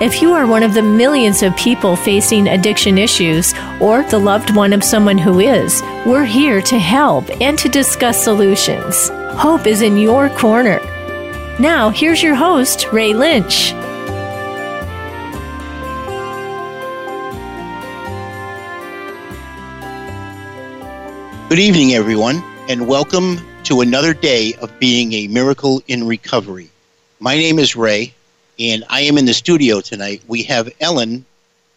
If you are one of the millions of people facing addiction issues or the loved one of someone who is, we're here to help and to discuss solutions. Hope is in your corner. Now, here's your host, Ray Lynch. Good evening, everyone, and welcome to another day of being a miracle in recovery. My name is Ray, and I am in the studio tonight. We have Ellen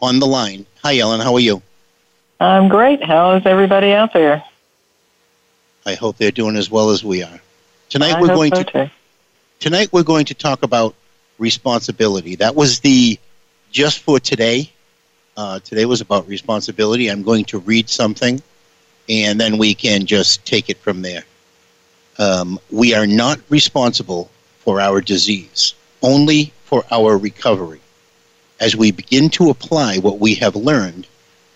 on the line. Hi, Ellen. How are you? I'm great. How is everybody out there? I hope they're doing as well as we are. Tonight I we're going so to too. tonight we're going to talk about responsibility. That was the just for today. Uh, today was about responsibility. I'm going to read something, and then we can just take it from there. Um, we are not responsible for our disease, only for our recovery. As we begin to apply what we have learned,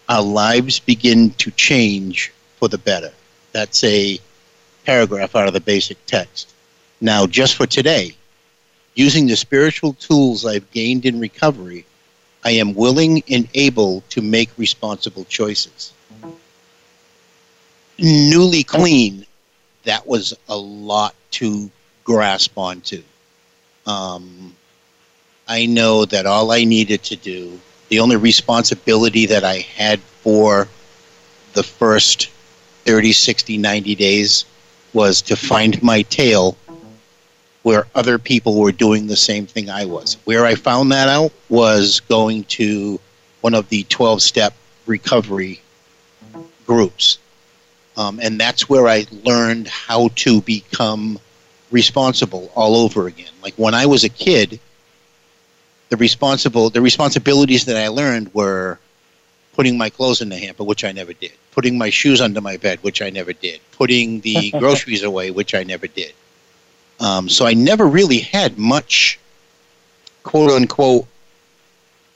our lives begin to change for the better. That's a paragraph out of the basic text. Now, just for today, using the spiritual tools I've gained in recovery, I am willing and able to make responsible choices. Newly clean, that was a lot to grasp onto. Um, I know that all I needed to do, the only responsibility that I had for the first 30, 60, 90 days was to find my tail where other people were doing the same thing I was. Where I found that out was going to one of the 12 step recovery groups. Um, and that's where I learned how to become responsible all over again. Like when I was a kid, the responsible the responsibilities that I learned were putting my clothes in the hamper, which I never did, putting my shoes under my bed, which I never did, putting the groceries away, which I never did. Um, so I never really had much quote unquote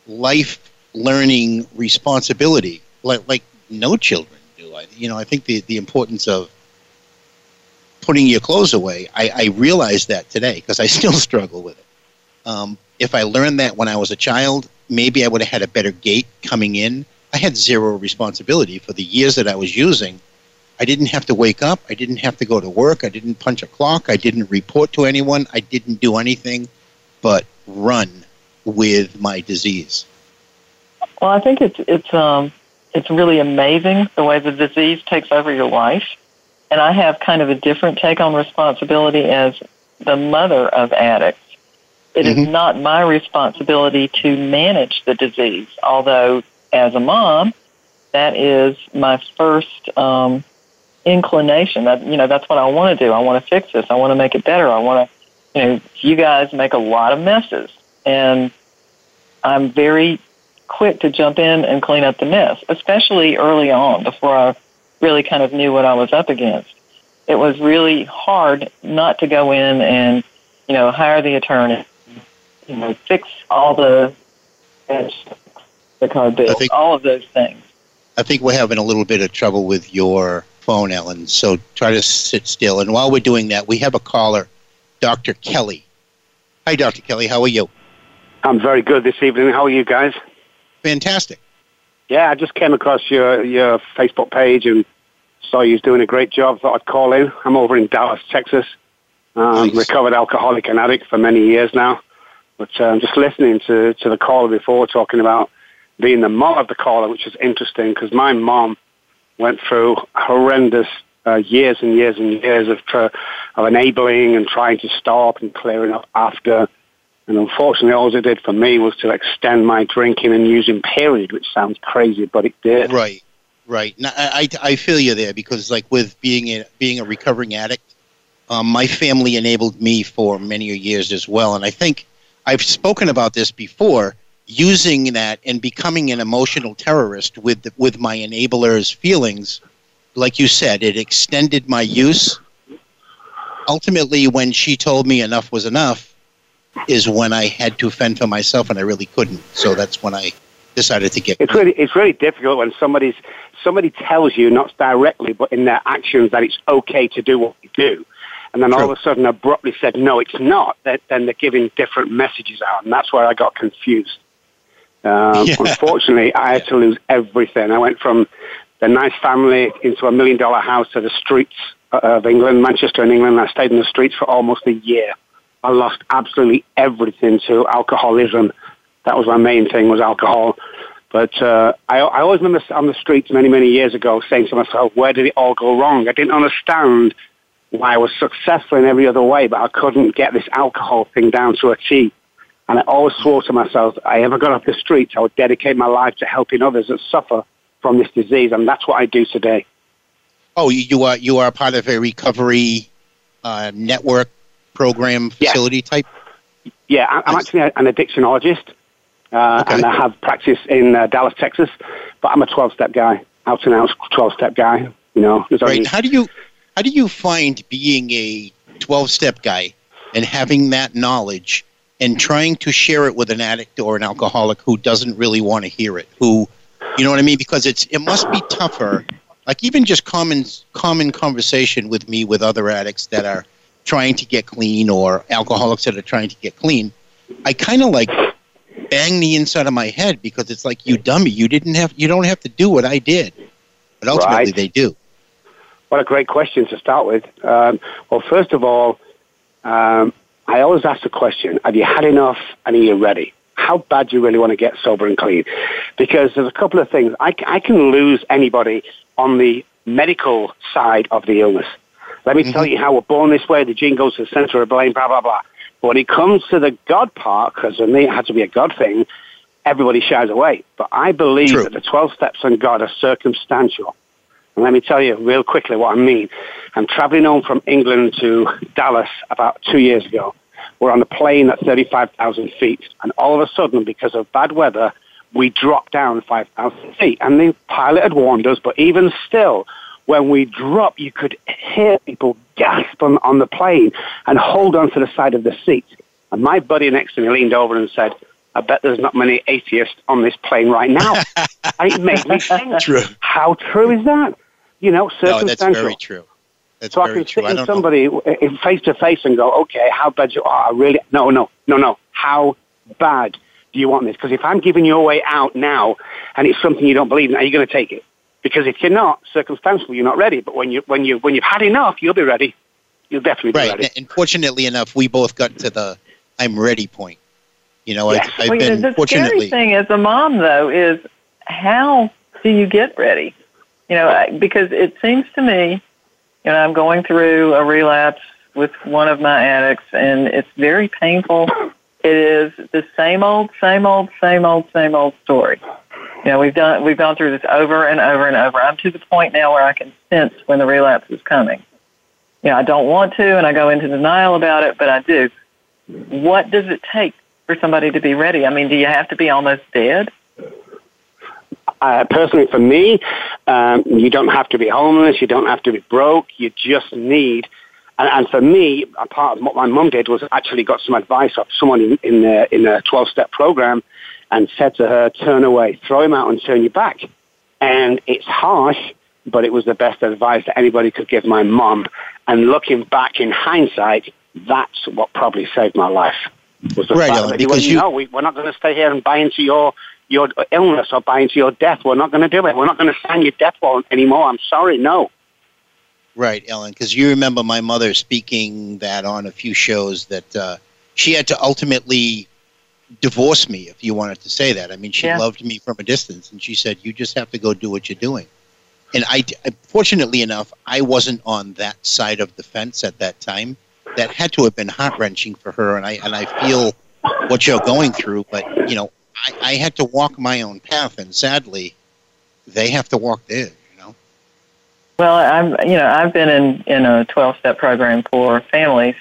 life learning responsibility like like no children do. I you know I think the the importance of putting your clothes away. I, I realize that today because I still struggle with it. Um, if I learned that when I was a child, maybe I would have had a better gait coming in. I had zero responsibility for the years that I was using. I didn't have to wake up. I didn't have to go to work. I didn't punch a clock. I didn't report to anyone. I didn't do anything but run with my disease. Well, I think it's it's um it's really amazing the way the disease takes over your life. And I have kind of a different take on responsibility as the mother of addicts. It is Mhm. not my responsibility to manage the disease, although as a mom, that is my first um, inclination. That you know, that's what I want to do. I want to fix this. I want to make it better. I want to, you know, you guys make a lot of messes, and I'm very quick to jump in and clean up the mess, especially early on before I really kind of knew what I was up against. It was really hard not to go in and, you know, hire the attorney, you know, fix all the the car bills, think- all of those things. I think we're having a little bit of trouble with your phone, Ellen. So try to sit still. And while we're doing that, we have a caller, Dr. Kelly. Hi, Dr. Kelly. How are you? I'm very good this evening. How are you guys? Fantastic. Yeah, I just came across your your Facebook page and saw you was doing a great job. Thought I'd call in. I'm over in Dallas, Texas. Um, Nice. Recovered alcoholic and addict for many years now. But um, just listening to, to the caller before talking about being the mom of the caller, which is interesting because my mom went through horrendous uh, years and years and years of, tr- of enabling and trying to stop and clearing up after. And unfortunately, all it did for me was to extend my drinking and using period, which sounds crazy, but it did. Right. Right. Now, I, I feel you there because, like, with being a, being a recovering addict, um, my family enabled me for many years as well. And I think I've spoken about this before using that and becoming an emotional terrorist with, with my enabler's feelings. Like you said, it extended my use. Ultimately, when she told me enough was enough, is when I had to fend for myself and I really couldn't. So that's when I decided to get. It's really it's really difficult when somebody's somebody tells you not directly but in their actions that it's okay to do what you do, and then True. all of a sudden abruptly said no, it's not. Then they're giving different messages out, and that's where I got confused. Um, yeah. Unfortunately, I had to lose everything. I went from the nice family into a million dollar house to the streets of England, Manchester and England. I stayed in the streets for almost a year. I lost absolutely everything to alcoholism. That was my main thing was alcohol. But uh, I, I always remember on the streets many, many years ago saying to myself, where did it all go wrong? I didn't understand why I was successful in every other way, but I couldn't get this alcohol thing down to a T. And I always swore to myself, if I ever got off the streets, I would dedicate my life to helping others that suffer from this disease, and that's what I do today. Oh, you are you are part of a recovery uh, network program facility yeah. type. Yeah, I'm actually an addictionologist, uh, okay. and I have practice in uh, Dallas, Texas. But I'm a 12 step guy, out and out 12 step guy. You know, right? Only... How do you how do you find being a 12 step guy and having that knowledge and trying to share it with an addict or an alcoholic who doesn't really want to hear it? Who, you know what I mean? Because it's it must be tougher. Like even just common common conversation with me with other addicts that are trying to get clean or alcoholics that are trying to get clean. I kind of like bang the inside of my head because it's like you dummy, you didn't have, you don't have to do what I did, but ultimately right. they do. What a great question to start with. Um, well, first of all, um, I always ask the question: Have you had enough, and are you ready? How bad do you really want to get sober and clean? Because there's a couple of things. I, I can lose anybody on the medical side of the illness. Let me mm-hmm. tell you how we're born this way. The gene goes to the center of blame, blah, blah, blah. But when it comes to the God part, because for me it had to be a God thing, everybody shies away. But I believe True. that the 12 steps on God are circumstantial. And let me tell you real quickly what I mean. I'm traveling home from England to Dallas about two years ago. We're on a plane at 35,000 feet. And all of a sudden, because of bad weather, we dropped down 5,000 feet. And the pilot had warned us, but even still, when we dropped, you could hear people gasp on, on the plane and hold on to the side of the seat. And my buddy next to me leaned over and said, I bet there's not many atheists on this plane right now. and it made me think, true. how true is that? You know, circumstantial. No, that's very true. That's so I can sit with somebody face to face and go, okay, how bad you are? Really? No, no, no, no. How bad do you want this? Because if I'm giving you a way out now and it's something you don't believe in, are you going to take it? Because if you're not, circumstantially, you're not ready. But when you when you when you've had enough, you'll be ready. You'll definitely be right. ready. And fortunately enough, we both got to the I'm ready point. You know, yes. I, have been the fortunately. scary thing as a mom, though, is how do you get ready? You know, because it seems to me, you know, I'm going through a relapse with one of my addicts, and it's very painful. It is the same old, same old, same old, same old story. You know, we've done we've gone through this over and over and over. I'm to the point now where I can sense when the relapse is coming. You know, I don't want to, and I go into denial about it, but I do. What does it take for somebody to be ready? I mean, do you have to be almost dead? Uh, personally, for me, um, you don't have to be homeless. You don't have to be broke. You just need. And, and for me, a part of what my mum did was actually got some advice of someone in, in, the, in a 12-step program and said to her, turn away, throw him out and turn your back. And it's harsh, but it was the best advice that anybody could give my mom. And looking back in hindsight, that's what probably saved my life. Was the right, fact that because you, know, we, we're not going to stay here and buy into your your illness or buy into your death. We're not going to do it. We're not going to sign your death warrant anymore. I'm sorry, no. Right, Ellen, because you remember my mother speaking that on a few shows that uh, she had to ultimately divorce me, if you wanted to say that. I mean, she yeah. loved me from a distance, and she said, "You just have to go do what you're doing." And I, fortunately enough, I wasn't on that side of the fence at that time. That had to have been heart wrenching for her, and I and I feel what you're going through. But you know, I, I had to walk my own path, and sadly, they have to walk theirs. You know. Well, I'm you know I've been in in a 12 step program for families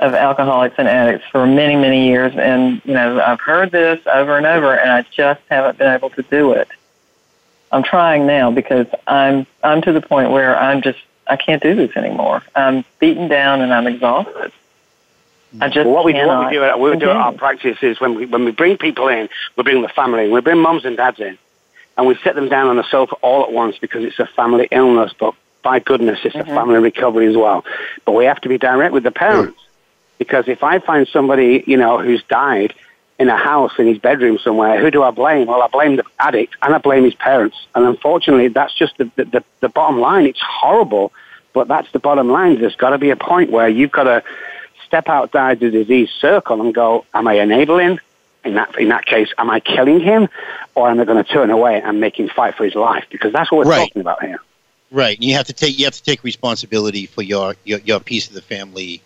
of alcoholics and addicts for many many years, and you know I've heard this over and over, and I just haven't been able to do it. I'm trying now because I'm I'm to the point where I'm just I can't do this anymore. I'm beaten down and I'm exhausted. I just well, what we, cannot what we do, at, we do at our practice is when we, when we bring people in, we bring the family, we bring mums and dads in, and we sit them down on the sofa all at once because it's a family illness, but by goodness, it's a mm-hmm. family recovery as well. But we have to be direct with the parents mm. because if I find somebody, you know, who's died in a house in his bedroom somewhere, who do I blame? Well, I blame the addict and I blame his parents. And unfortunately, that's just the, the, the, bottom line. It's horrible, but that's the bottom line. There's got to be a point where you've got to step outside the disease circle and go, am I enabling? In that, in that case, am I killing him or am I going to turn away and make him fight for his life? Because that's what we're Right. talking about here. Right. And you have to take you have to take responsibility for your your, your piece of the family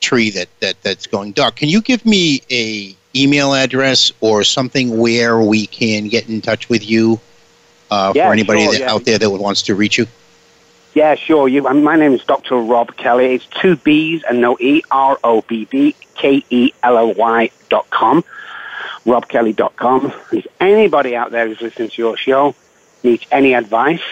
tree that, that that's going. dark. can you give me a email address or something where we can get in touch with you uh, Yeah, for anybody sure, that, yeah. out there that wants to reach you? Yeah, sure. You, um, my name is Dr. Robb Kelly. It's two B's and no E, R O B B K E L L Y dot com, robbkelly.com. If anybody out there who's listening to your show needs any advice,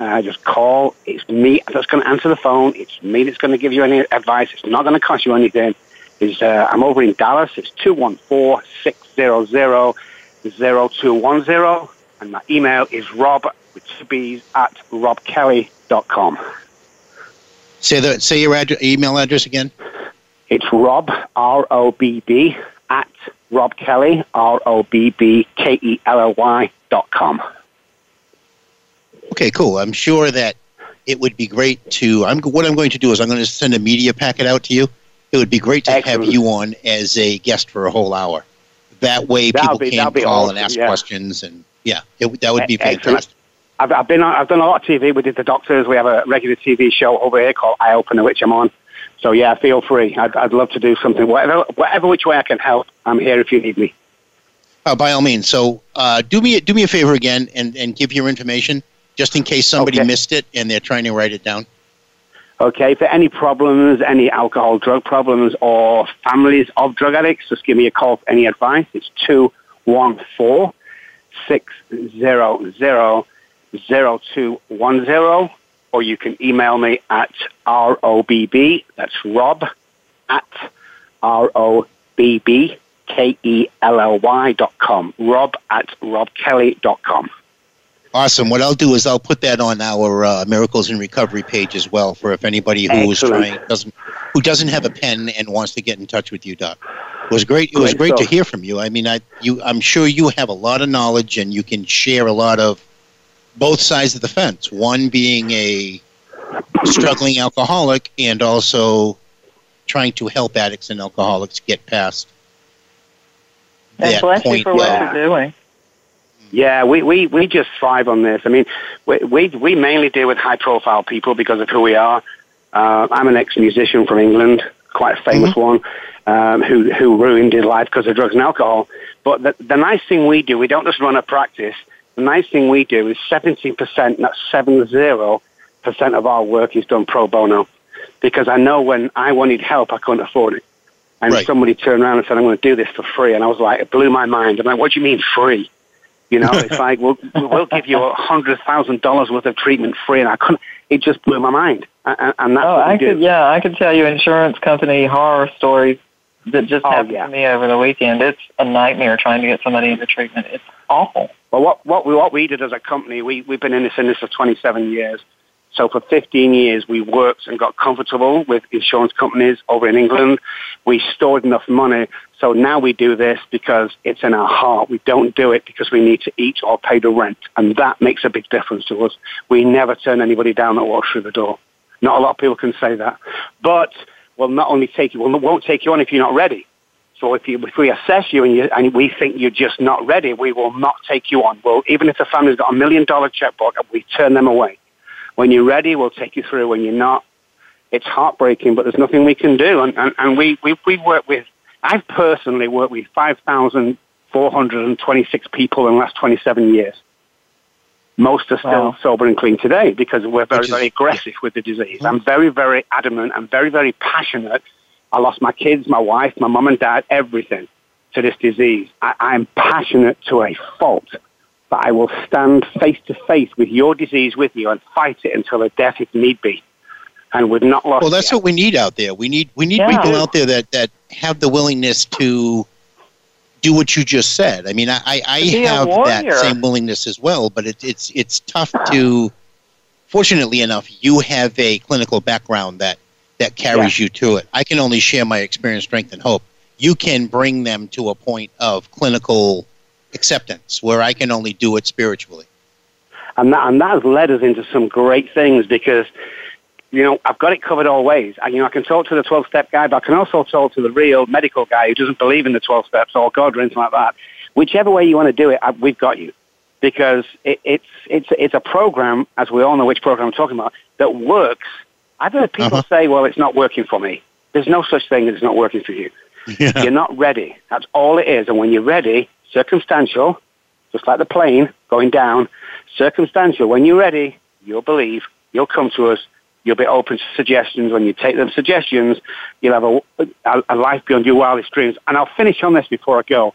uh, just call. It's me that's going to answer the phone. It's me that's going to give you any advice. It's not going to cost you anything. Is uh, I'm over in Dallas. It's 214-600-0210. And my email is robb with two B's at robbkelly.com. Say the say your address, email address again. It's Rob, R O B B, at Robb Kelly, R O B B K E L L Y dot com. Okay, cool. I'm sure that it would be great to. I'm what I'm going to do is I'm going to send a media packet out to you. It would be great to have you on as a guest for a whole hour. That way, That'll people be- can call awesome, and ask yeah. questions, and yeah, it, that would be fantastic. I've, I've been on, I've done a lot of TV. We did the Doctors. We have a regular TV show over here called Eye Opener, which I'm on. So yeah, feel free. I'd, I'd love to do something. Whatever, whatever which way I can help, I'm here if you need me. Oh, by all means. So, uh, do me do me a favor again, and and give your information just in case somebody Okay. missed it and they're trying to write it down. Okay, for any problems, any alcohol, drug problems, or families of drug addicts, just give me a call for any advice. It's 214 600 0210, or you can email me at ROBB, that's Rob, at R-O-B-B, K-E-L-L-Y dot com. Rob at robbkelly dot com. Awesome. What I'll do is I'll put that on our uh, Miracles in Recovery page as well for if anybody who is trying doesn't who doesn't have a pen and wants to get in touch with you, Doc. It was great. It was Great great to hear from you. I mean, I you I'm sure you have a lot of knowledge and you can share a lot of both sides of the fence. One being a struggling alcoholic and also trying to help addicts and alcoholics get past And that you point for what you're doing. Yeah, we, we, we just thrive on this. I mean, we, we, we mainly deal with high profile people because of who we are. Uh, I'm an ex musician from England, quite a famous one, um, who, who ruined his life because of drugs and alcohol. But the, the nice thing we do, we don't just run a practice. The nice thing we do is 70%, that's 70% of our work is done pro bono. Because I know when I wanted help, I couldn't afford it. And Right. somebody turned around and said, I'm going to do this for free. And I was like, it blew my mind. I'm like, what do you mean free? You know, it's like we'll we'll give you a hundred thousand dollars worth of treatment free, and I couldn't. It just blew my mind, and, and that's Oh, I do. could, yeah, I could tell you insurance company horror stories that just Oh, happened yeah. to me over the weekend. It's a nightmare trying to get somebody into treatment. It's awful. Well, what what we what we did as a company, we we've been in this industry for 27 years. So for 15 years, we worked and got comfortable with insurance companies over in England. We stored enough money. So now we do this because it's in our heart. We don't do it because we need to eat or pay the rent. And that makes a big difference to us. We never turn anybody down that walks through the door. Not a lot of people can say that. But we'll not only take you, we won't take you on if you're not ready. So if, you, if we assess you and, you and we think you're just not ready, we will not take you on. Well, even if the family's got a million dollar checkbook, we turn them away. When you're ready, we'll take you through. When you're not, it's heartbreaking, but there's nothing we can do. And, and, and we, we, we work with, I've personally worked with 5,426 people in the last 27 years. Most are still Wow. sober and clean today because we're very, is- very aggressive with the disease. I'm very, very adamant. I'm very, very passionate. I lost my kids, my wife, my mum and dad, everything to this disease. I, I'm passionate to a fault. But I will stand face to face with your disease with you and fight it until a death if need be. And we've not lost Well, that's yet. what we need out there. We need we need Yeah. people out there that that have the willingness to do what you just said. I mean, I I, I To be a have that same willingness as well, but it, it's it's tough to. Fortunately enough, you have a clinical background that that carries you to it. I can only share my experience, strength, and hope. You can bring them to a point of clinical acceptance where I can only do it spiritually. and that and that has led us into some great things because you know I've got it covered all ways. I, you know I can talk to the twelve step guy, but I can also talk to the real medical guy who doesn't believe in the twelve steps or God or anything like that. Whichever way you want to do it, I, we've got you because it, it's it's it's a program, as we all know which program I'm talking about, that works. I've heard people Uh-huh. say, "Well, it's not working for me." There's no such thing as it's not working for you. Yeah. You're not ready. That's all it is. And when you're ready, circumstantial, just like the plane going down, circumstantial. When you're ready, you'll believe. You'll come to us. You'll be open to suggestions. When you take them suggestions, you'll have a, a, a life beyond your wildest dreams. And I'll finish on this before I go.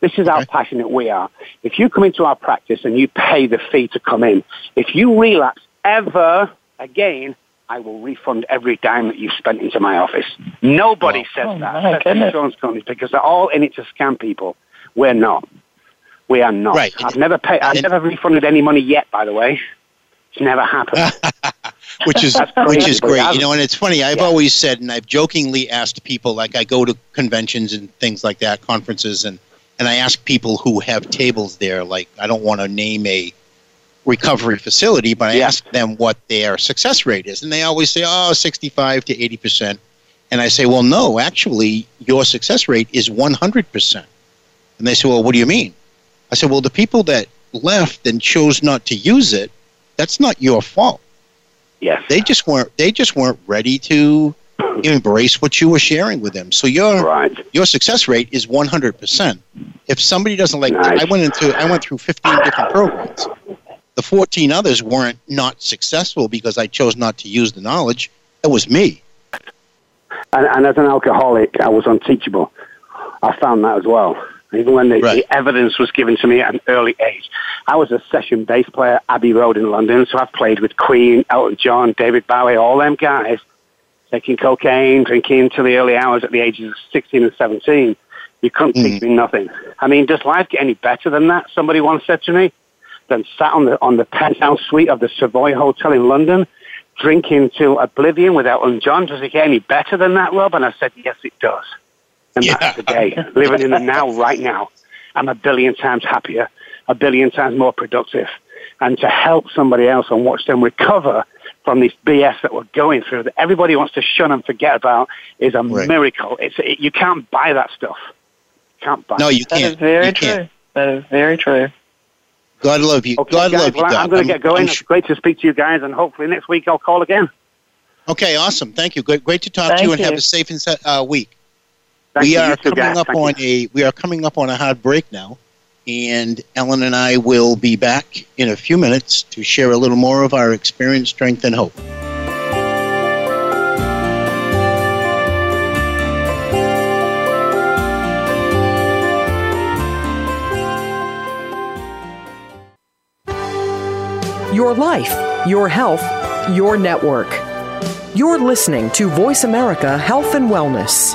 This is how passionate we are. If you come into our practice and you pay the fee to come in, if you relapse ever again, I will refund every dime that you've spent into my office. Nobody Wow. says Oh, that. goodness. insurance companies because they're all in it to scam people. We're not. We are not. Right. I've never paid. I've never refunded any money yet. By the way, it's never happened. which is which is great. You know, and it's funny. I've Yeah. always said, and I've jokingly asked people, like I go to conventions and things like that, conferences, and and I ask people who have tables there. Like I don't want to name a recovery facility, but I Yeah. ask them what their success rate is, and they always say, "Oh, 65 to 80 percent." And I say, "Well, no, actually, your success rate is 100 percent." And they say, "Well, what do you mean?" I said, "Well, the people that left and chose not to use it, that's not your fault." yes. they just weren't they just weren't ready to embrace what you were sharing with them so your Right. your success rate is 100% if somebody doesn't like Nice. i went into i went through 15 different programs the 14 others weren't not successful because i chose not to use the knowledge it was me And, and as an alcoholic, I was unteachable. I found that as well. Even when the, Right. the evidence was given to me at an early age. I was a session bass player at Abbey Road in London, so I've played with Queen, Elton John, David Bowie, all them guys, taking cocaine, drinking till the early hours at the ages of 16 and 17. You couldn't teach mm. me nothing. I mean, does life get any better than that? Somebody once said to me, than sat on the, on the penthouse suite of the Savoy Hotel in London, drinking till oblivion with Elton John. Does it get any better than that, Rob? And I said, yes, it does. And Yeah. that's the day. Living in the now, right now. I'm a billion times happier, a billion times more productive. And to help somebody else and watch them recover from this BS that we're going through that everybody wants to shun and forget about is a Right. miracle. It's, it, you can't buy that stuff. Can't buy no you That can't is very you true. can't. That is very true. god love you Okay, god guys, love you well, Doc. I'm going to get going. I'm It's great to speak to you guys, and hopefully next week I'll call again. okay awesome thank you great, great to talk to Thank you and have a safe and set, uh, week Thank we you, are you coming guys. up on you. a we are coming up on a hard break now and ellen and i will be back in a few minutes to share a little more of our experience strength and hope Your life, your health, your network. You're listening to Voice America Health and Wellness.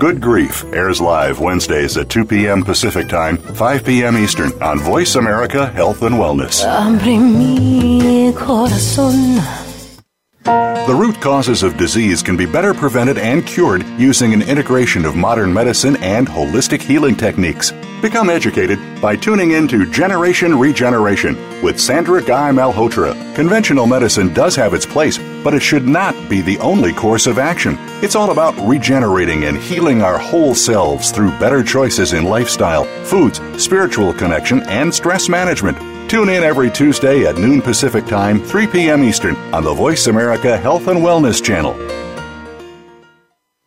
Good Grief airs live Wednesdays at 2 p.m. Pacific Time, 5 p.m. Eastern on Voice America Health and Wellness. Abre mi corazón. The root causes of disease can be better prevented and cured using an integration of modern medicine and holistic healing techniques. Become educated by tuning in to Generation Regeneration with Sandra Guy Malhotra. Conventional medicine does have its place, but it should not be the only course of action. It's all about regenerating and healing our whole selves through better choices in lifestyle, foods, spiritual connection, and stress management. Tune in every Tuesday at noon Pacific Time, 3 p.m. Eastern on the Voice America Health and Wellness Channel.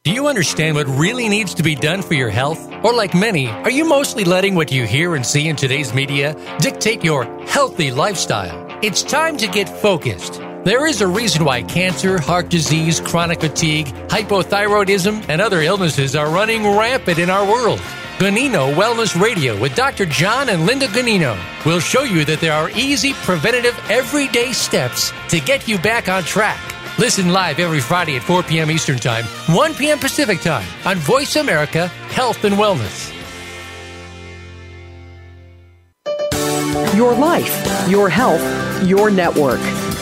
Do you understand what really needs to be done for your health? Or, like many, are you mostly letting what you hear and see in today's media dictate your healthy lifestyle? It's time to get focused. There is a reason why cancer, heart disease, chronic fatigue, hypothyroidism, and other illnesses are running rampant in our world. Ganino Wellness Radio with Dr. John and Linda Ganino will show you that there are easy, preventative, everyday steps to get you back on track. Listen live every Friday at 4 p.m. Eastern Time, 1 p.m. Pacific Time on Voice America Health and Wellness. Your life, your health, your network.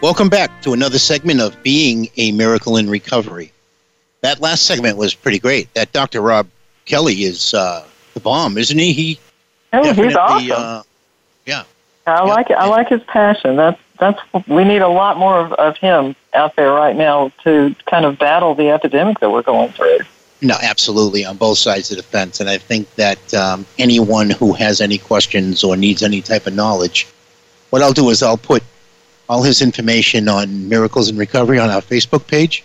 Welcome back to another segment of Being a Miracle in Recovery. That last segment was pretty great. That Dr. Robb Kelly is uh, the bomb, isn't he? He oh, he's awesome. Uh, yeah. I yeah. like it. I like his passion. That's that's we need a lot more of, of him out there right now to kind of battle the epidemic that we're going through. No, absolutely, on both sides of the fence. And I think that um, anyone who has any questions or needs any type of knowledge, what I'll do is I'll put all his information on Miracles in Recovery on our Facebook page.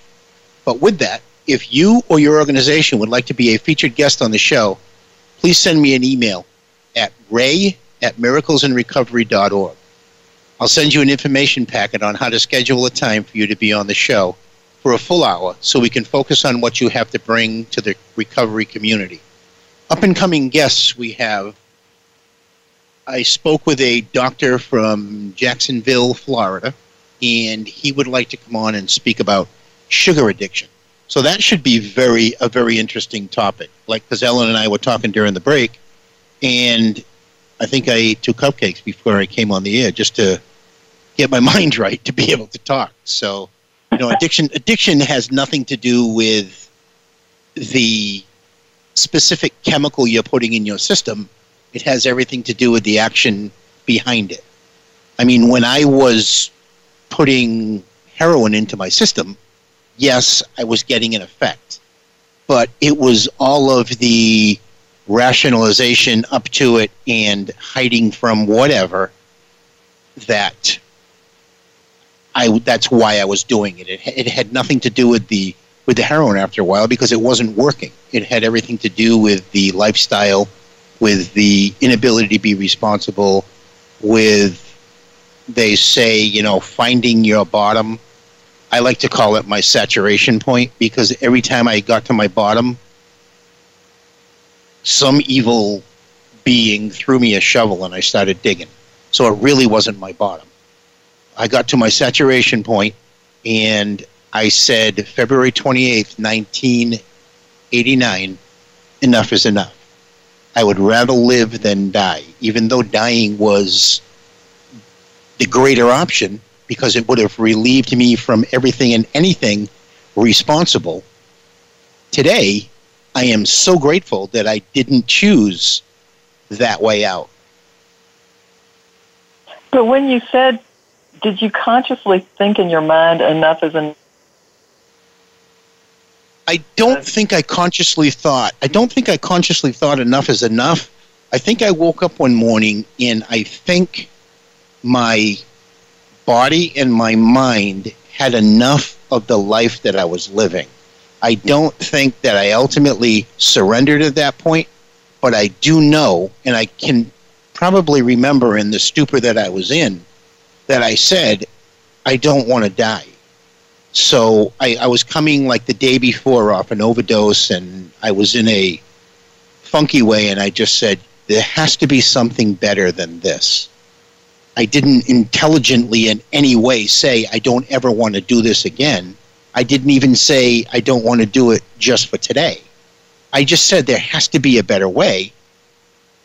But with that, if you or your organization would like to be a featured guest on the show, please send me an email at ray at miraclesinrecovery.org. I'll send you an information packet on how to schedule a time for you to be on the show for a full hour so we can focus on what you have to bring to the recovery community. Up and coming guests we have I spoke with a doctor from Jacksonville, Florida, and he would like to come on and speak about sugar addiction. So that should be very a very interesting topic. Like because Ellen and I were talking during the break, and I think I ate two cupcakes before I came on the air just to get my mind right to be able to talk. So, you know, addiction addiction has nothing to do with the specific chemical you're putting in your system it has everything to do with the action behind it. I mean, when I was putting heroin into my system, yes, I was getting an effect. But it was all of the rationalization up to it and hiding from whatever that I that's why I was doing it. It, it had nothing to do with the with the heroin after a while because it wasn't working. It had everything to do with the lifestyle with the inability to be responsible, with, they say, you know, finding your bottom. I like to call it my saturation point because every time I got to my bottom, some evil being threw me a shovel and I started digging. So it really wasn't my bottom. I got to my saturation point and I said, February 28th, 1989, enough is enough. I would rather live than die, even though dying was the greater option because it would have relieved me from everything and anything responsible. Today, I am so grateful that I didn't choose that way out. But when you said, did you consciously think in your mind enough is enough? I don't think I consciously thought. I don't think I consciously thought enough is enough. I think I woke up one morning and I think my body and my mind had enough of the life that I was living. I don't think that I ultimately surrendered at that point, but I do know, and I can probably remember in the stupor that I was in, that I said, I don't want to die. So I, I was coming like the day before off an overdose, and I was in a funky way, and I just said, there has to be something better than this. I didn't intelligently in any way say, I don't ever want to do this again. I didn't even say, I don't want to do it just for today. I just said, there has to be a better way.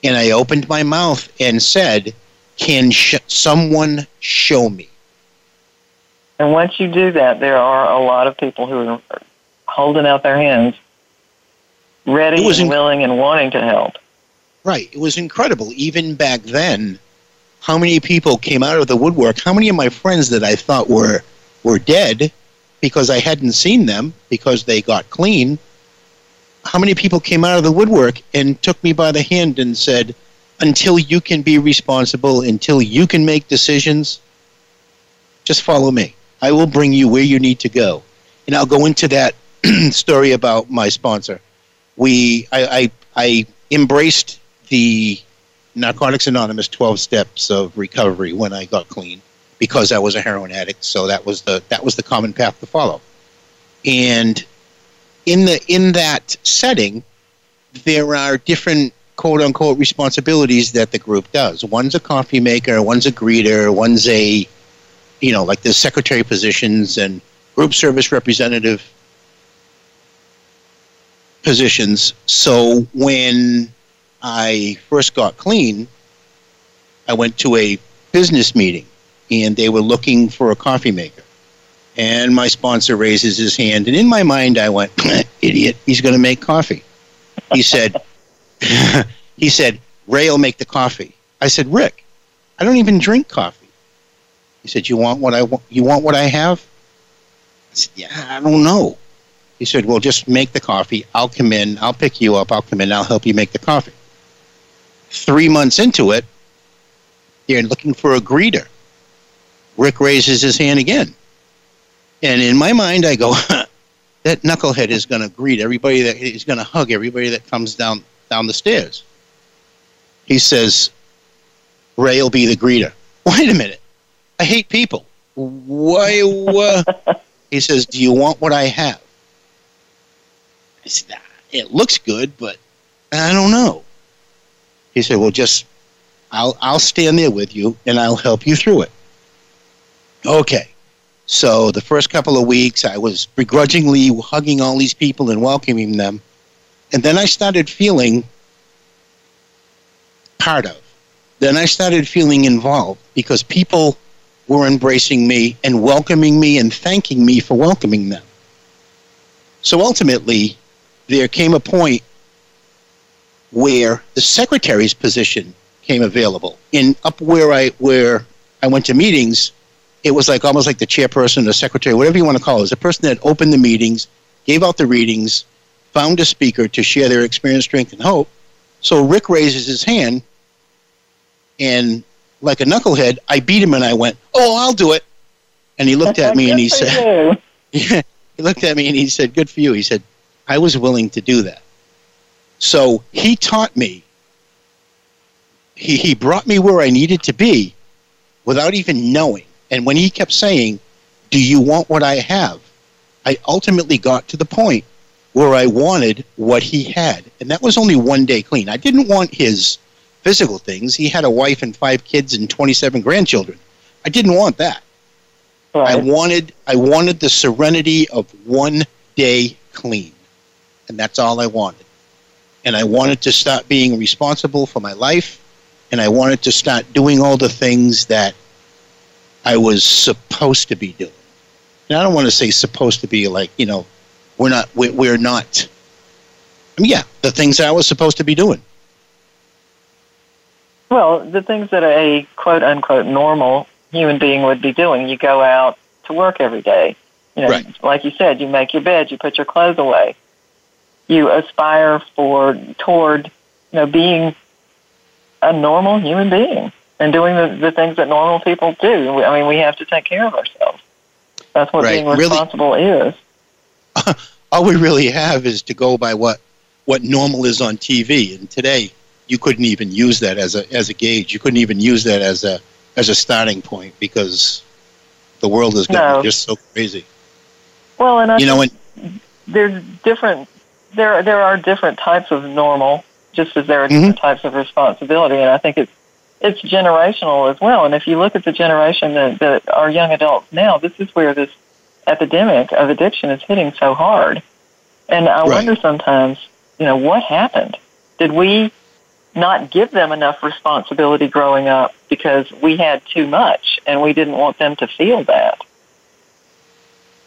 And I opened my mouth and said, Can sh- someone show me? And once you do that, there are a lot of people who are holding out their hands, ready and inc- willing and wanting to help. Right. It was incredible. Even back then, how many people came out of the woodwork? How many of my friends that I thought were were dead because I hadn't seen them because they got clean? How many people came out of the woodwork and took me by the hand and said, "Until you can be responsible, until you can make decisions, just follow me. I will bring you where you need to go." And I'll go into that story about my sponsor. We, I, I, I embraced the Narcotics Anonymous 12 steps of recovery when I got clean because I was a heroin addict. So that was the that was the common path to follow. And in the in that setting, there are different quote unquote responsibilities that the group does. One's a coffee maker, one's a greeter, one's a you know, like the secretary positions and group service representative positions. So when I first got clean, I went to a business meeting and they were looking for a coffee maker. And my sponsor raises his hand, and in my mind, I went, "Idiot! He's going to make coffee." He said, "He said Ray will make the coffee." I said, "Rick, I don't even drink coffee." He said, "You want what I want? You want what I have?" I said, "Yeah, I don't know." He said, "Well, just make the coffee. I'll come in. I'll pick you up. I'll come in. I'll help you make the coffee." Three months into it, they're looking for a greeter. Rick raises his hand again. And in my mind, I go, that knucklehead is going to greet everybody that he's going to hug everybody that comes down down the stairs. He says, Ray will be the greeter. Wait a minute. I hate people. Why? Uh, he says, Do you want what I have? I said, It looks good, but I don't know. He said, "Well, just I'll I'll stand there with you and I'll help you through it." Okay. So the first couple of weeks, I was begrudgingly hugging all these people and welcoming them, and then I started feeling part of. Then I started feeling involved because people were embracing me and welcoming me and thanking me for welcoming them. So ultimately, there came a point where the secretary's position came available. In up where I where I went to meetings, it was like almost like the chairperson, the secretary, whatever you want to call it, was the person that opened the meetings, gave out the readings, found a speaker to share their experience, strength, and hope. So Rick raises his hand, and like a knucklehead, I beat him and I went, "Oh, I'll do it." And he looked at me and he said, "Yeah." He looked at me and he said, "Good for you." He said, "I was willing to do that." So he taught me. He, he brought me where I needed to be without even knowing. And when he kept saying, Do you want what I have? I ultimately got to the point where I wanted what he had. And that was only one day clean. I didn't want his physical things. He had a wife and five kids and 27 grandchildren. I didn't want that. Right. I wanted I wanted the serenity of one day clean. And that's all I wanted and I wanted to stop being responsible for my life, and I wanted to start doing all the things that I was supposed to be doing. And I don't want to say supposed to be like you know, we're not we're, we're not. I mean, yeah, the things that I was supposed to be doing. Well, the things that a quote unquote normal human being would be doing. You go out to work every day. You know, right. like you said, you make your bed, you put your clothes away you aspire for toward you know being a normal human being and doing the, the things that normal people do. I mean, we have to take care of ourselves. That's what right. being responsible really, is. all we really have is to go by what what normal is on TV. And today, you couldn't even use that as a as a gauge. You couldn't even use that as a as a starting point because the world is gotten No. just so crazy. Well, and I You know, and there's different there there are different types of normal just as there are different mm-hmm. types of responsibility and i think it's it's generational as well and if you look at the generation that, that are young adults now this is where this epidemic of addiction is hitting so hard and i Right. wonder sometimes you know what happened did we not give them enough responsibility growing up because we had too much and we didn't want them to feel that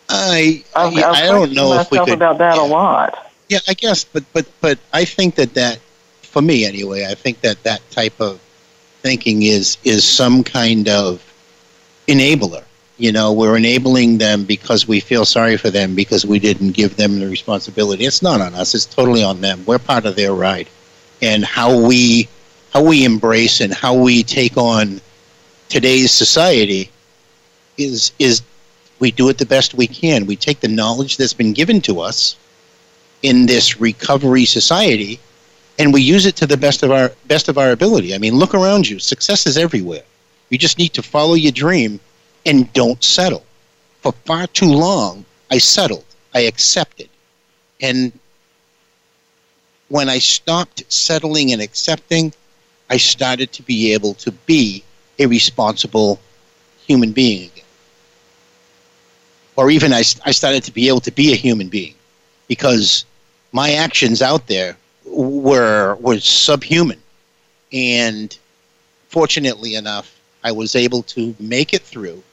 I I've, I, I've I don't know if we could about that yeah. a lot Yeah, I guess, but but but I think that that for me anyway, I think that that type of thinking is is some kind of enabler. You know, we're enabling them because we feel sorry for them because we didn't give them the responsibility. It's not on us; it's totally on them. We're part of their ride, and how we how we embrace and how we take on today's society is is we do it the best we can. We take the knowledge that's been given to us in this recovery society and we use it to the best of our best of our ability. I mean, look around you. Success is everywhere. You just need to follow your dream and don't settle. For far too long, I settled. I accepted. And when I stopped settling and accepting, I started to be able to be a responsible human being again. Or even I, I started to be able to be a human being because my actions out there were were subhuman and fortunately enough i was able to make it through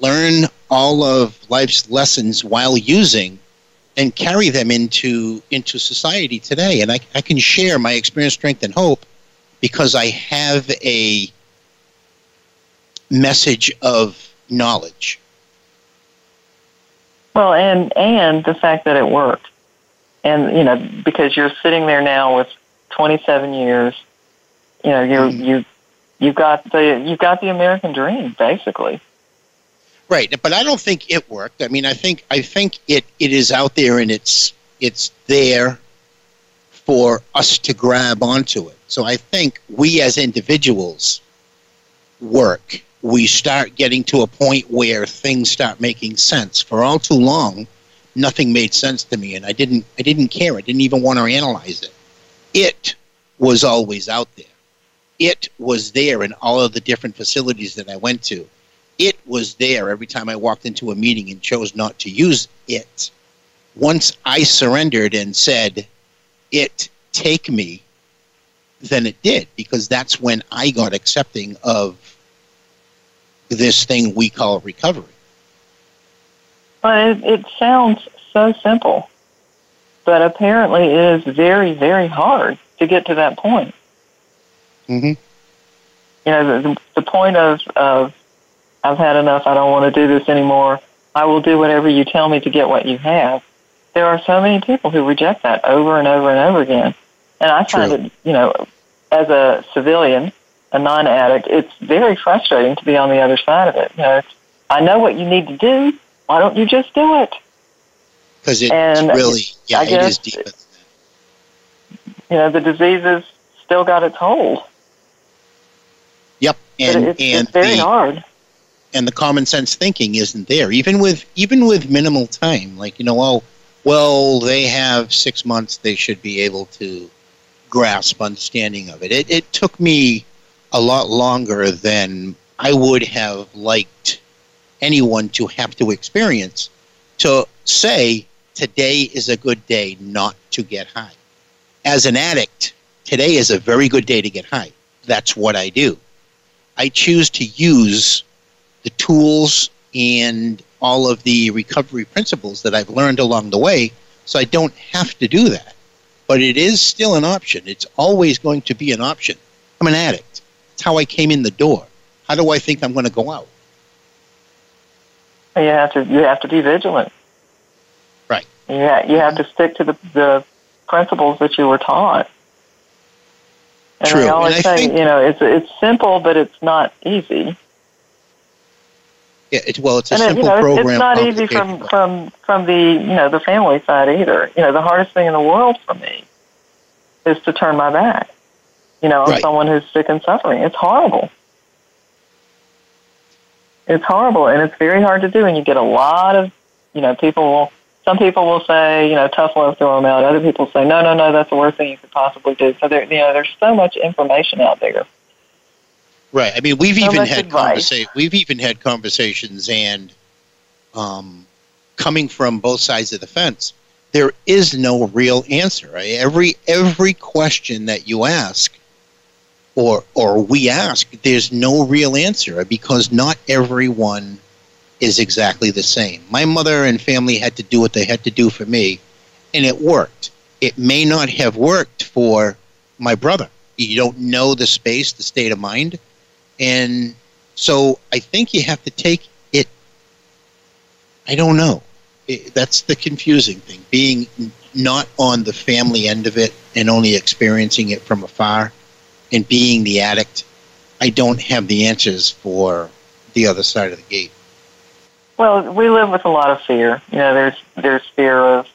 learn all of life's lessons while using and carry them into into society today and i, I can share my experience strength and hope because i have a message of knowledge Well, and and the fact that it worked, and you know, because you're sitting there now with 27 years, you know, you Mhm. you you've got the you've got the American dream, basically. Right, but I don't think it worked. I mean, I think I think it, it is out there and it's it's there for us to grab onto it. So I think we as individuals work. We start getting to a point where things start making sense. For all too long, nothing made sense to me, and I didn't I didn't care. I didn't even want to analyze it. It was always out there. It was there in all of the different facilities that I went to it was there every time I walked into a meeting and chose not to use it. Once I surrendered and said, it take me, then it did, because that's when I got accepting of this thing we call recovery. But it, it sounds so simple, but apparently it is very very hard to get to that point. Mm-hmm. You know, the, the point of of I've had enough. I don't want to do this anymore. I will do whatever you tell me to get what you have. There are so many people who reject that over and over and over again. And I find True. it, you know, as a civilian, a non-addict, it's very frustrating to be on the other side of it. You know, I know what you need to do. Why don't you just do it? Because it's And really, yeah, I guess is deeper than that. You know, the disease has still got its hold. Yep, and it's, and it's very the, hard. And the common sense thinking isn't there. Even with even with minimal time like you know oh well they have six months they should be able to grasp understanding of it. It, it took me a lot longer than i would have liked anyone to have to experience to say today is a good day not to get high. As an addict today is a very good day to get high. That's what i do. I choose to use the tools and all of the recovery principles that I've learned along the way, so I don't have to do that. But it is still an option. It's always going to be an option. I'm an addict. It's how I came in the door. How do I think I'm going to go out? You have to you have to be vigilant. Right. You you have to stick to the the principles that you were taught. And True, I and I say, think- you know, it's it's simple, but it's not easy. Yeah, it, well, it's a and simple it, you know, program. It's not easy from from from the you know the family side either. You know, the hardest thing in the world for me is to turn my back. You know, on Right. someone who's sick and suffering. It's horrible. It's horrible, and it's very hard to do. And you get a lot of, you know, people will. Some people will say, you know, tough love, throw them out. Other people say, no, no, no, that's the worst thing you could possibly do. So there, you know, there's so much information out there. Right. I mean, we've So even had conversa- We've even had conversations, and um, coming from both sides of the fence, there is no real answer. Every every question that you ask, or or we ask, there's no real answer because not everyone is exactly the same. My mother and family had to do what they had to do for me, and it worked. It may not have worked for my brother. You don't know the space, the state of mind. And so I think you have to take it. I don't know. It, that's the confusing thing. Being not on the family end of it and only experiencing it from afar and being the addict, I don't have the answers for the other side of the gate. Well, we live with a lot of fear. You know, there's there's fear of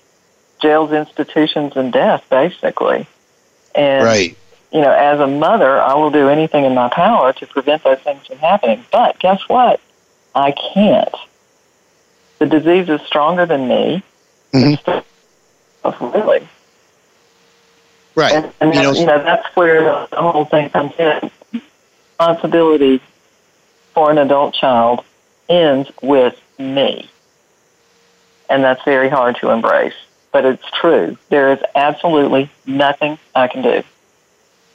jails, institutions, and death, basically. And Right. You know, as a mother, I will do anything in my power to prevent those things from happening. But guess what? I can't. The disease is stronger than me. Mhm. It's really. Right. And, and You that, know- you know, that's where the whole thing comes in. Responsibility for an adult child ends with me. And that's very hard to embrace. But it's true. There is absolutely nothing I can do.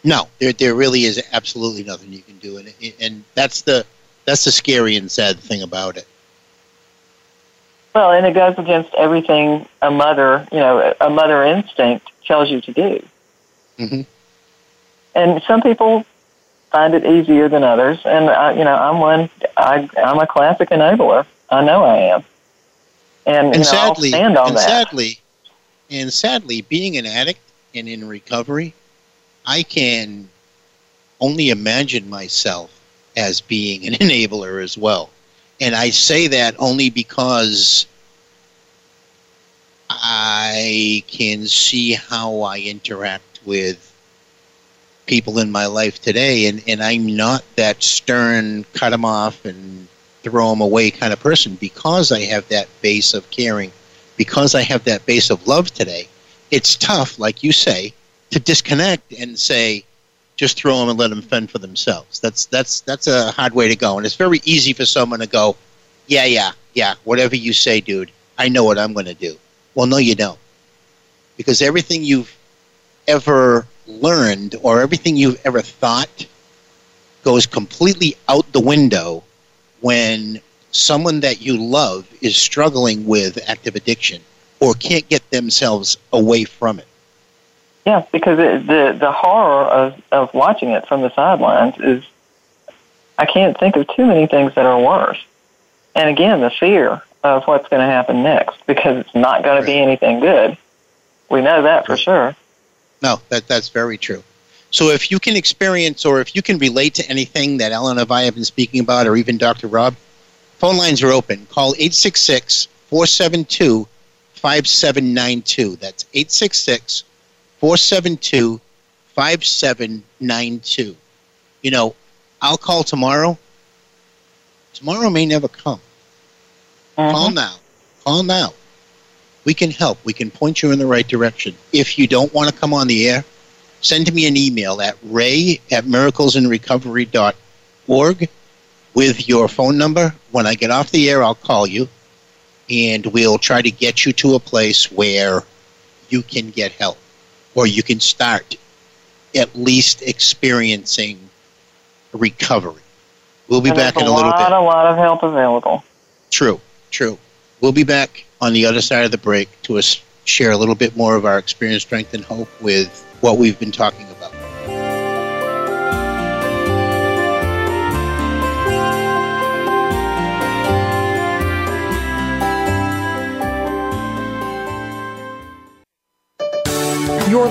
No, there there really is absolutely nothing you can do, and and that's the that's the scary and sad thing about it. Well, and it goes against everything a mother, you know, a mother instinct tells you to do. Mhm. And some people find it easier than others, and I, you know, I'm one. I, I'm a classic enabler. I know I am, and, and you know, sadly, I'll stand on and that. sadly, and sadly, being an addict and in recovery, I can only imagine myself as being an enabler as well. And I say that only because I can see how I interact with people in my life today, and, and I'm not that stern, cut them off and throw them away kind of person because I have that base of caring, because I have that base of love today. It's tough, like you say, to disconnect and say, just throw them and let them fend for themselves. That's that's that's a hard way to go, and it's very easy for someone to go, yeah, yeah, yeah, whatever you say, dude. I know what I'm going to do. Well, no, you don't, because everything you've ever learned or everything you've ever thought goes completely out the window when someone that you love is struggling with active addiction or can't get themselves away from it. Yeah, because it, the the horror of of watching it from the sidelines is, I can't think of too many things that are worse. And again, the fear of what's going to happen next because it's not going to be anything good. We know that for sure. No, that that's very true. So if you can experience or if you can relate to anything that Ellen and I have been speaking about or even Dr. Robb, phone lines are open. Call 866-472-5792. That's 866-472-5792. You know, I'll call tomorrow. Tomorrow may never come. Call Mhm. now. Call now. We can help. We can point you in the right direction. If you don't want to come on the air, send me an email at ray at miraclesinrecovery.org with your phone number. When I get off the air, I'll call you and we'll try to get you to a place where you can get help or you can start at least experiencing recovery. We'll be And back in a little lot, bit. a lot of help available. True, true. We'll be back on the other side of the break to us share a little bit more of our experience, strength, and hope with what we've been talking about.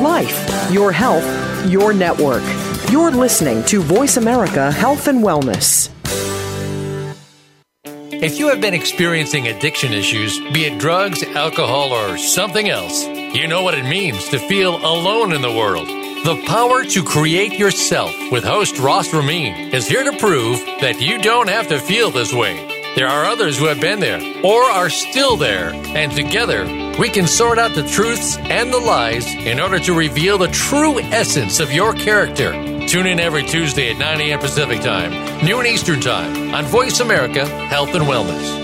Life, your health, your network. You're listening to Voice America Health and Wellness. If you have been experiencing addiction issues, be it drugs, alcohol, or something else, you know what it means to feel alone in the world. The power to create yourself with host Ross Ramin is here to prove that you don't have to feel this way. There are others who have been there or are still there, and together we can sort out the truths and the lies in order to reveal the true essence of your character. Tune in every Tuesday at 9 a.m. Pacific Time, noon Eastern Time on Voice America Health and Wellness.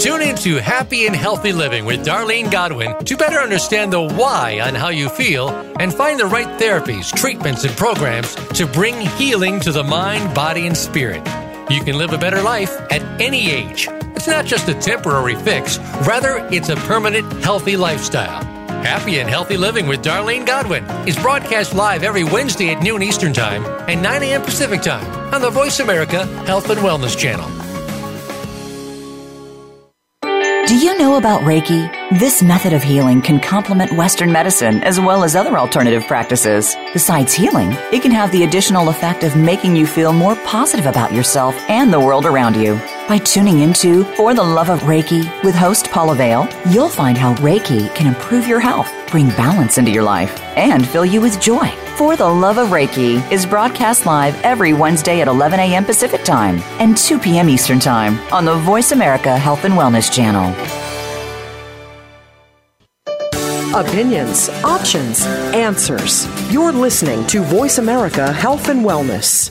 Tune into Happy and Healthy Living with Darlene Godwin to better understand the why on how you feel and find the right therapies, treatments, and programs to bring healing to the mind, body, and spirit. You can live a better life at any age. It's not just a temporary fix, rather, it's a permanent, healthy lifestyle. Happy and Healthy Living with Darlene Godwin is broadcast live every Wednesday at noon Eastern Time and 9 a.m. Pacific Time on the Voice America Health and Wellness Channel. Do you know about Reiki? This method of healing can complement Western medicine as well as other alternative practices. Besides healing, it can have the additional effect of making you feel more positive about yourself and the world around you. By tuning into For the Love of Reiki with host Paula Vale, you'll find how Reiki can improve your health, bring balance into your life, and fill you with joy. For the Love of Reiki is broadcast live every Wednesday at 11 a.m. Pacific Time and 2 p.m. Eastern Time on the Voice America Health and Wellness Channel. Opinions, options, answers. You're listening to Voice America Health and Wellness.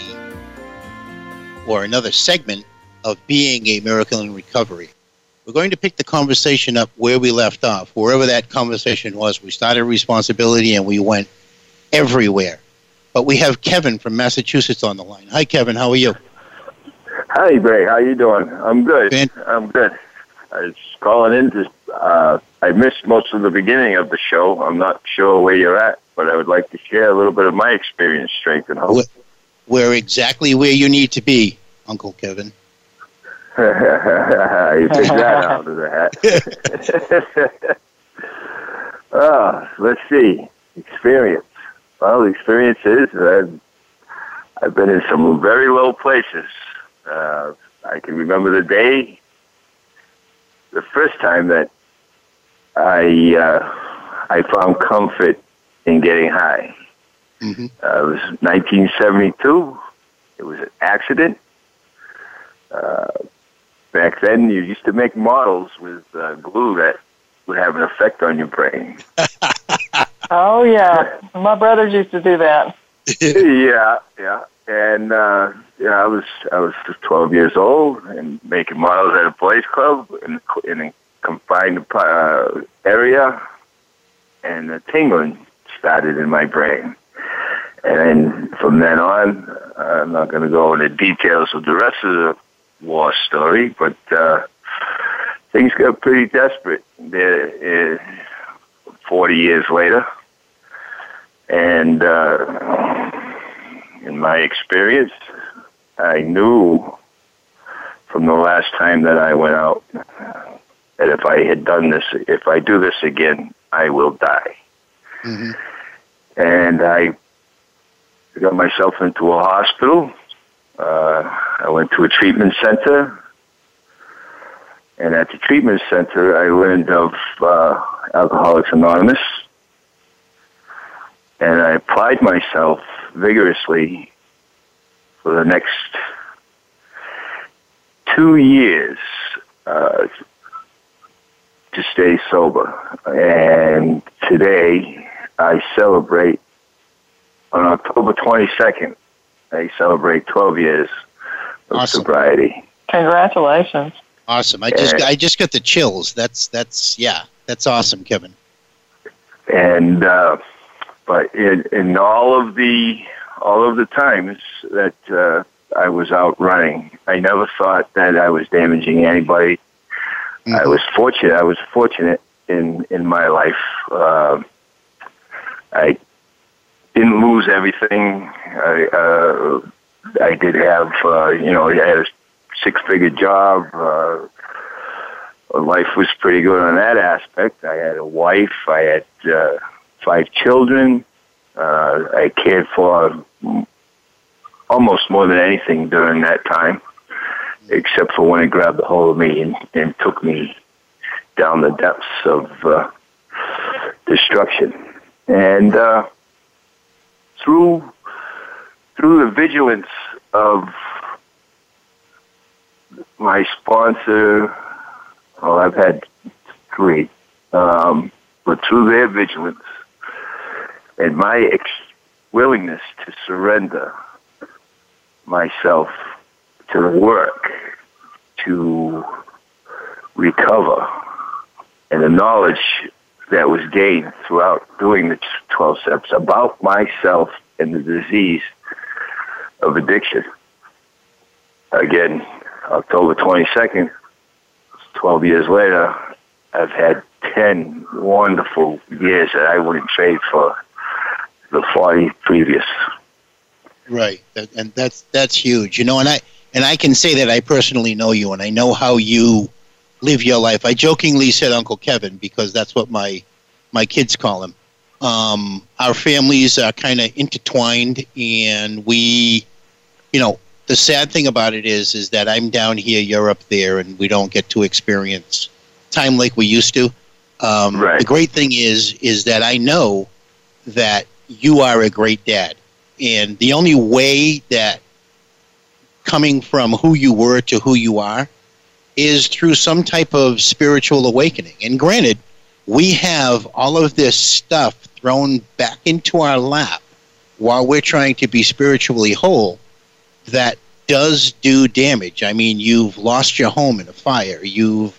or another segment of being a miracle in recovery. We're going to pick the conversation up where we left off, wherever that conversation was. We started responsibility and we went everywhere. But we have Kevin from Massachusetts on the line. Hi, Kevin. How are you? Hi, Ray. How you doing? I'm good. Fan- I'm good. I was calling in to. Uh, I missed most of the beginning of the show. I'm not sure where you're at, but I would like to share a little bit of my experience, strength, and hope. We're exactly where you need to be, Uncle Kevin. you picked that out of the hat. oh, let's see. Experience. Well, the experience is I've, I've been in some very low places. Uh, I can remember the day, the first time that I uh, I found comfort in getting high. Mm-hmm. Uh, it was 1972. It was an accident. Uh, back then, you used to make models with uh, glue that would have an effect on your brain. Oh yeah, my brothers used to do that. yeah, yeah. And uh, yeah, I was I was 12 years old and making models at a boys' club in, in a confined uh, area, and the tingling started in my brain. And then from then on, I'm not going to go into details of the rest of the war story, but uh, things got pretty desperate there, uh, 40 years later. And uh, in my experience, I knew from the last time that I went out that if I had done this, if I do this again, I will die. Mm-hmm. And I got myself into a hospital. Uh, I went to a treatment center. And at the treatment center, I learned of uh, Alcoholics Anonymous. And I applied myself vigorously for the next two years uh, to stay sober. And today, I celebrate on October 22nd. they celebrate 12 years of Awesome. sobriety. Congratulations. Awesome. I just I just got the chills. That's that's yeah. That's awesome, Kevin. And uh, but in, in all of the all of the times that uh, I was out running, I never thought that I was damaging anybody. Mm-hmm. I was fortunate. I was fortunate in in my life. Uh, I didn't lose everything. I uh, I did have uh, you know I had a six figure job. Uh, life was pretty good on that aspect. I had a wife. I had uh, five children. Uh, I cared for almost more than anything during that time, except for when it grabbed a hold of me and, and took me down the depths of uh, destruction. And uh, through through the vigilance of my sponsor, well, I've had three, um, but through their vigilance and my ex- willingness to surrender myself to the work to recover and the knowledge that was gained throughout doing the 12 steps about myself and the disease of addiction. Again, October 22nd, 12 years later, I've had 10 wonderful years that I wouldn't trade for the 40 previous. Right, and that's that's huge. You know, and I and I can say that I personally know you, and I know how you live your life. I jokingly said Uncle Kevin because that's what my my kids call him. Um, our families are kind of intertwined, and we, you know, the sad thing about it is, is that I'm down here, you're up there, and we don't get to experience time like we used to. Um, right. The great thing is, is that I know that you are a great dad, and the only way that coming from who you were to who you are is through some type of spiritual awakening. And granted, we have all of this stuff thrown back into our lap while we're trying to be spiritually whole that does do damage. I mean, you've lost your home in a fire, you've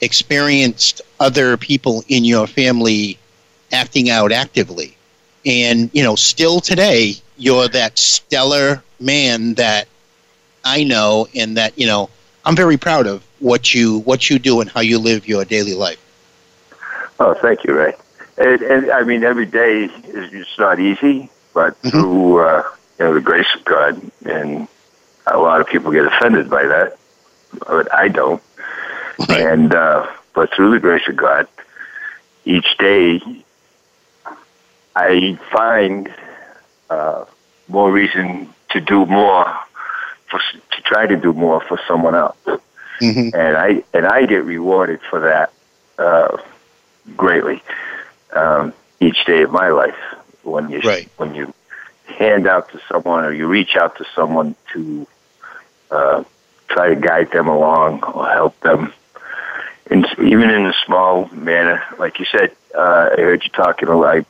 experienced other people in your family acting out actively. And, you know, still today, you're that stellar man that I know and that, you know, I'm very proud of what you what you do and how you live your daily life. Oh, thank you, Ray. And, and I mean, every day is not easy, but mm-hmm. through uh, you know the grace of God, and a lot of people get offended by that, but I don't. Right. And uh, but through the grace of God, each day I find uh, more reason to do more for to try to do more for someone else, mm-hmm. and I and I get rewarded for that uh, greatly um, each day of my life when you right. when you hand out to someone or you reach out to someone to uh, try to guide them along or help them, and even in a small manner, like you said. Uh, I heard you talking. I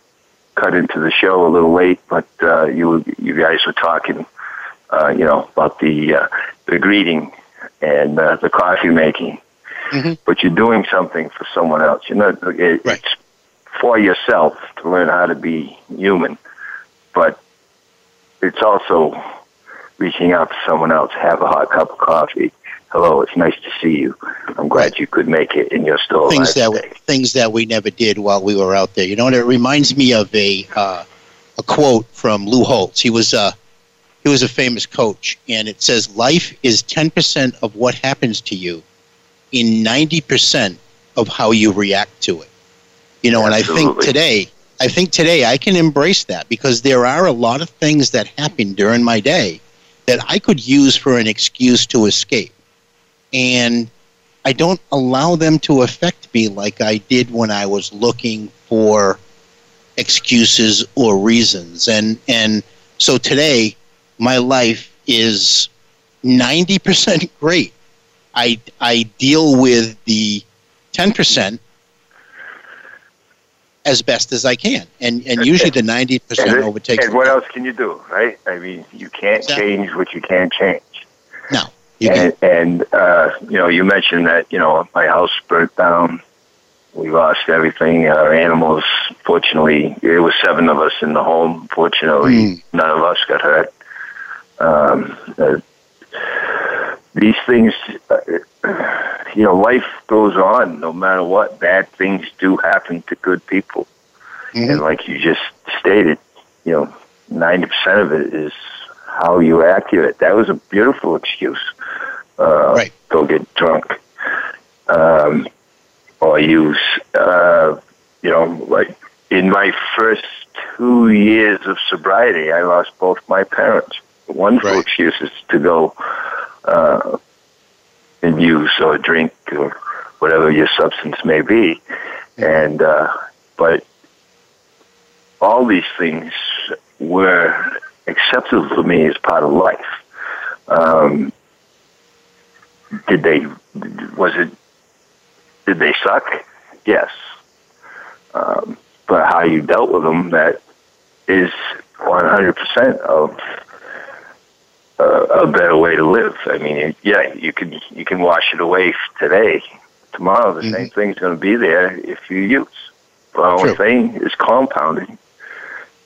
cut into the show a little late, but uh, you you guys were talking uh, you know, about the uh, the greeting and uh, the coffee making. Mm-hmm. But you're doing something for someone else. You're not. It, right. It's for yourself to learn how to be human, but it's also reaching out to someone else. Have a hot cup of coffee. Hello, it's nice to see you. I'm glad you could make it, and you're still things that today. things that we never did while we were out there. You know, and it reminds me of a uh, a quote from Lou Holtz. He was uh, he was a famous coach, and it says life is 10% of what happens to you in 90% of how you react to it. You know, Absolutely. and I think today, I think today I can embrace that because there are a lot of things that happen during my day that I could use for an excuse to escape. And I don't allow them to affect me like I did when I was looking for excuses or reasons. And and so today my life is 90% great. I, I deal with the 10% as best as I can. And, and usually the 90% and, overtakes. And what else can you do, right? I mean, you can't exactly. change what you can't change. No. and, and uh, you know, you mentioned that, you know, my house burnt down we lost everything. Our animals, fortunately, there was seven of us in the home. Fortunately, mm. none of us got hurt. Um, uh, these things, uh, you know, life goes on no matter what. Bad things do happen to good people. Mm-hmm. And like you just stated, you know, 90% of it is how you accurate. That was a beautiful excuse. Uh, right. Go get drunk. Um, or use, uh, you know, like in my first two years of sobriety, I lost both my parents. Wonderful right. excuses to go uh, and use or drink or whatever your substance may be. And, uh, but all these things were acceptable to me as part of life. Um, did they, was it, did they suck? Yes. Um, but how you dealt with them, that is 100% of uh, a better way to live. I mean, yeah, you can you can wash it away today. Tomorrow, the mm-hmm. same thing's going to be there if you use. The only thing is compounding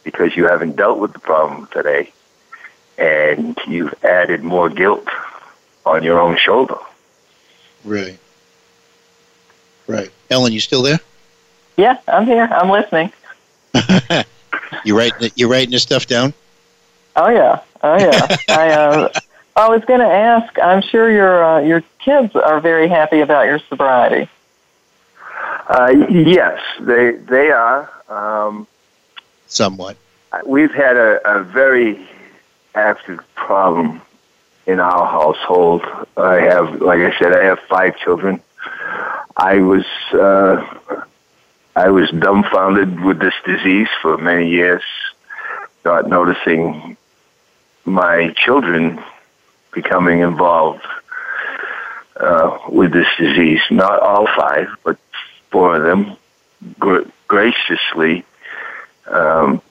because you haven't dealt with the problem today, and you've added more guilt on your own shoulder. Right. Right. Ellen, you still there? Yeah, I'm here. I'm listening. you writing you writing this stuff down? Oh yeah, oh yeah. I uh, I was going to ask. I'm sure your uh, your kids are very happy about your sobriety. Uh, yes, they they are. Um, Somewhat. We've had a, a very active problem in our household. I have, like I said, I have five children. I was uh, I was dumbfounded with this disease for many years, not noticing my children becoming involved uh, with this disease. Not all five, but four of them gra- graciously. Um,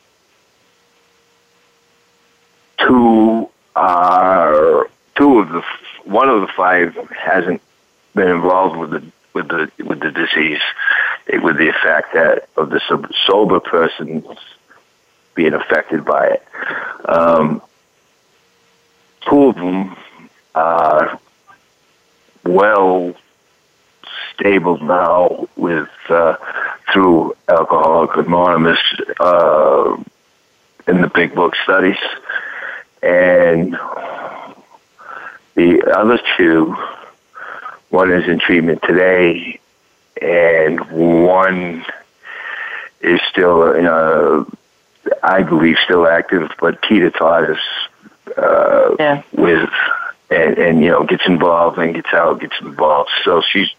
two are two of the one of the five hasn't been involved with the with the with the disease, with the effect that of the sober person being affected by it. Um, two of them are well stable now with uh, through Alcoholic Anonymous uh, in the Big Book studies, and the other two, one is in treatment today, and one is still, uh, I believe, still active, but taught us uh, yeah. with and, and you know gets involved and gets out, gets involved. So she's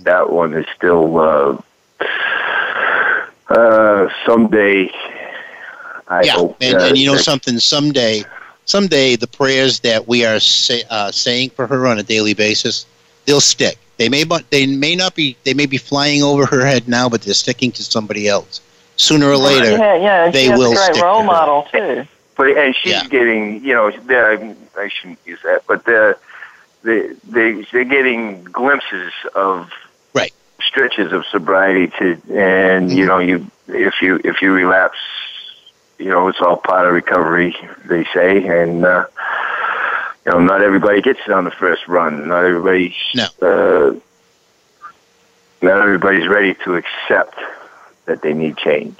that one is still uh, uh, someday. I yeah, hope, and, and you know something. Someday, someday the prayers that we are say, uh, saying for her on a daily basis, they'll stick. They may, but they may not be. They may be flying over her head now, but they're sticking to somebody else. Sooner or later, yeah, yeah, they will. A great stick role model too. But and she's yeah. getting, you know, I shouldn't use that, but they're they they they're getting glimpses of right stretches of sobriety to, and mm-hmm. you know, you if you if you relapse, you know, it's all part of recovery, they say, and. uh you know, not everybody gets it on the first run. Not everybody. No. Uh, not everybody's ready to accept that they need change.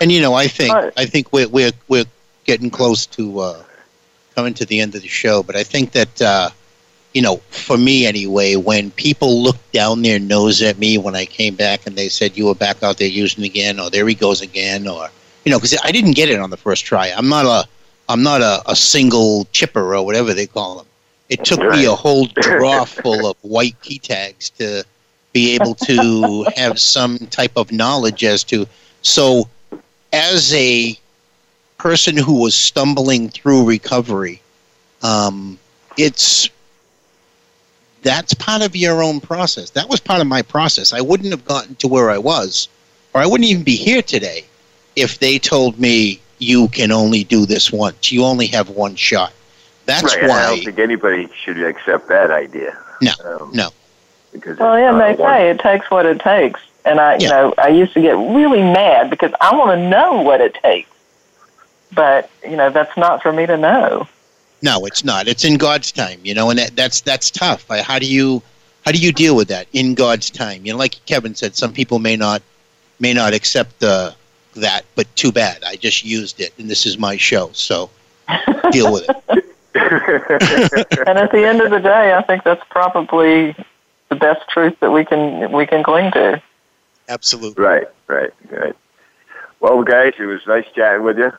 And you know, I think I think we're we're we're getting close to uh, coming to the end of the show, but I think that uh, you know, for me anyway, when people looked down their nose at me when I came back and they said you were back out there using again, or there he goes again, or you know, because I didn't get it on the first try. I'm not a I'm not a, a single chipper or whatever they call them. It took right. me a whole drawer full of white key tags to be able to have some type of knowledge as to. So, as a person who was stumbling through recovery, um, it's that's part of your own process. That was part of my process. I wouldn't have gotten to where I was, or I wouldn't even be here today, if they told me you can only do this once. You only have one shot. That's right, why I don't think anybody should accept that idea. No, um, no. Because well, yeah, they say it takes what it takes, and I, you know, I used to get really mad because I want to know what it takes, but you know, that's not for me to know. No, it's not. It's in God's time, you know, and that, that's that's tough. How do you how do you deal with that in God's time? You know, like Kevin said, some people may not may not accept uh, that, but too bad. I just used it, and this is my show, so deal with it. and at the end of the day, I think that's probably the best truth that we can we can cling to. Absolutely. Right, right, right. Well, guys, it was nice chatting with you.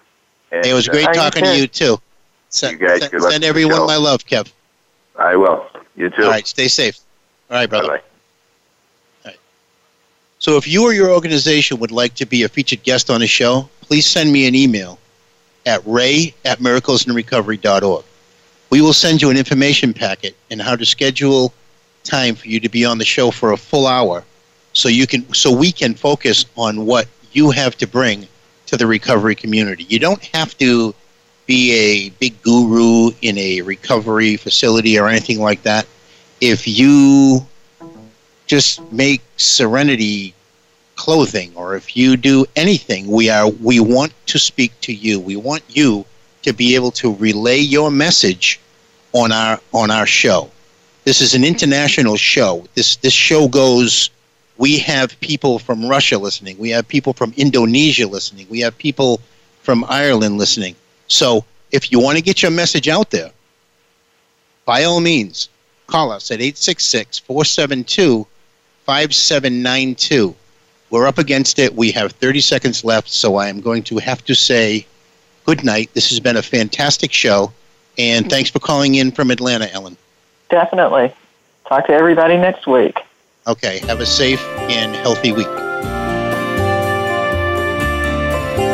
And, it was great uh, talking to you too. Send, you guys, send, send everyone my love, Kev. I will. You too. All right, stay safe. All right, brother. Bye-bye. All right. So, if you or your organization would like to be a featured guest on the show, please send me an email at ray at miraclesinrecovery.org. We will send you an information packet and how to schedule time for you to be on the show for a full hour so you can so we can focus on what you have to bring to the recovery community. You don't have to be a big guru in a recovery facility or anything like that. If you just make serenity clothing or if you do anything, we are we want to speak to you. We want you to be able to relay your message on our on our show. This is an international show. This this show goes we have people from Russia listening. We have people from Indonesia listening. We have people from Ireland listening. So if you want to get your message out there, by all means, call us at 866 472 5792. We're up against it. We have 30 seconds left, so I am going to have to say good night. This has been a fantastic show, and thanks for calling in from Atlanta, Ellen. Definitely. Talk to everybody next week. Okay. Have a safe and healthy week.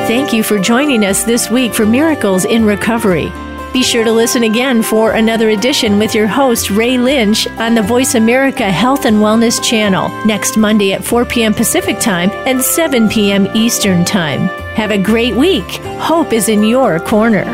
Thank you for joining us this week for Miracles in Recovery. Be sure to listen again for another edition with your host, Ray Lynch, on the Voice America Health and Wellness channel next Monday at 4 p.m. Pacific Time and 7 p.m. Eastern Time. Have a great week. Hope is in your corner.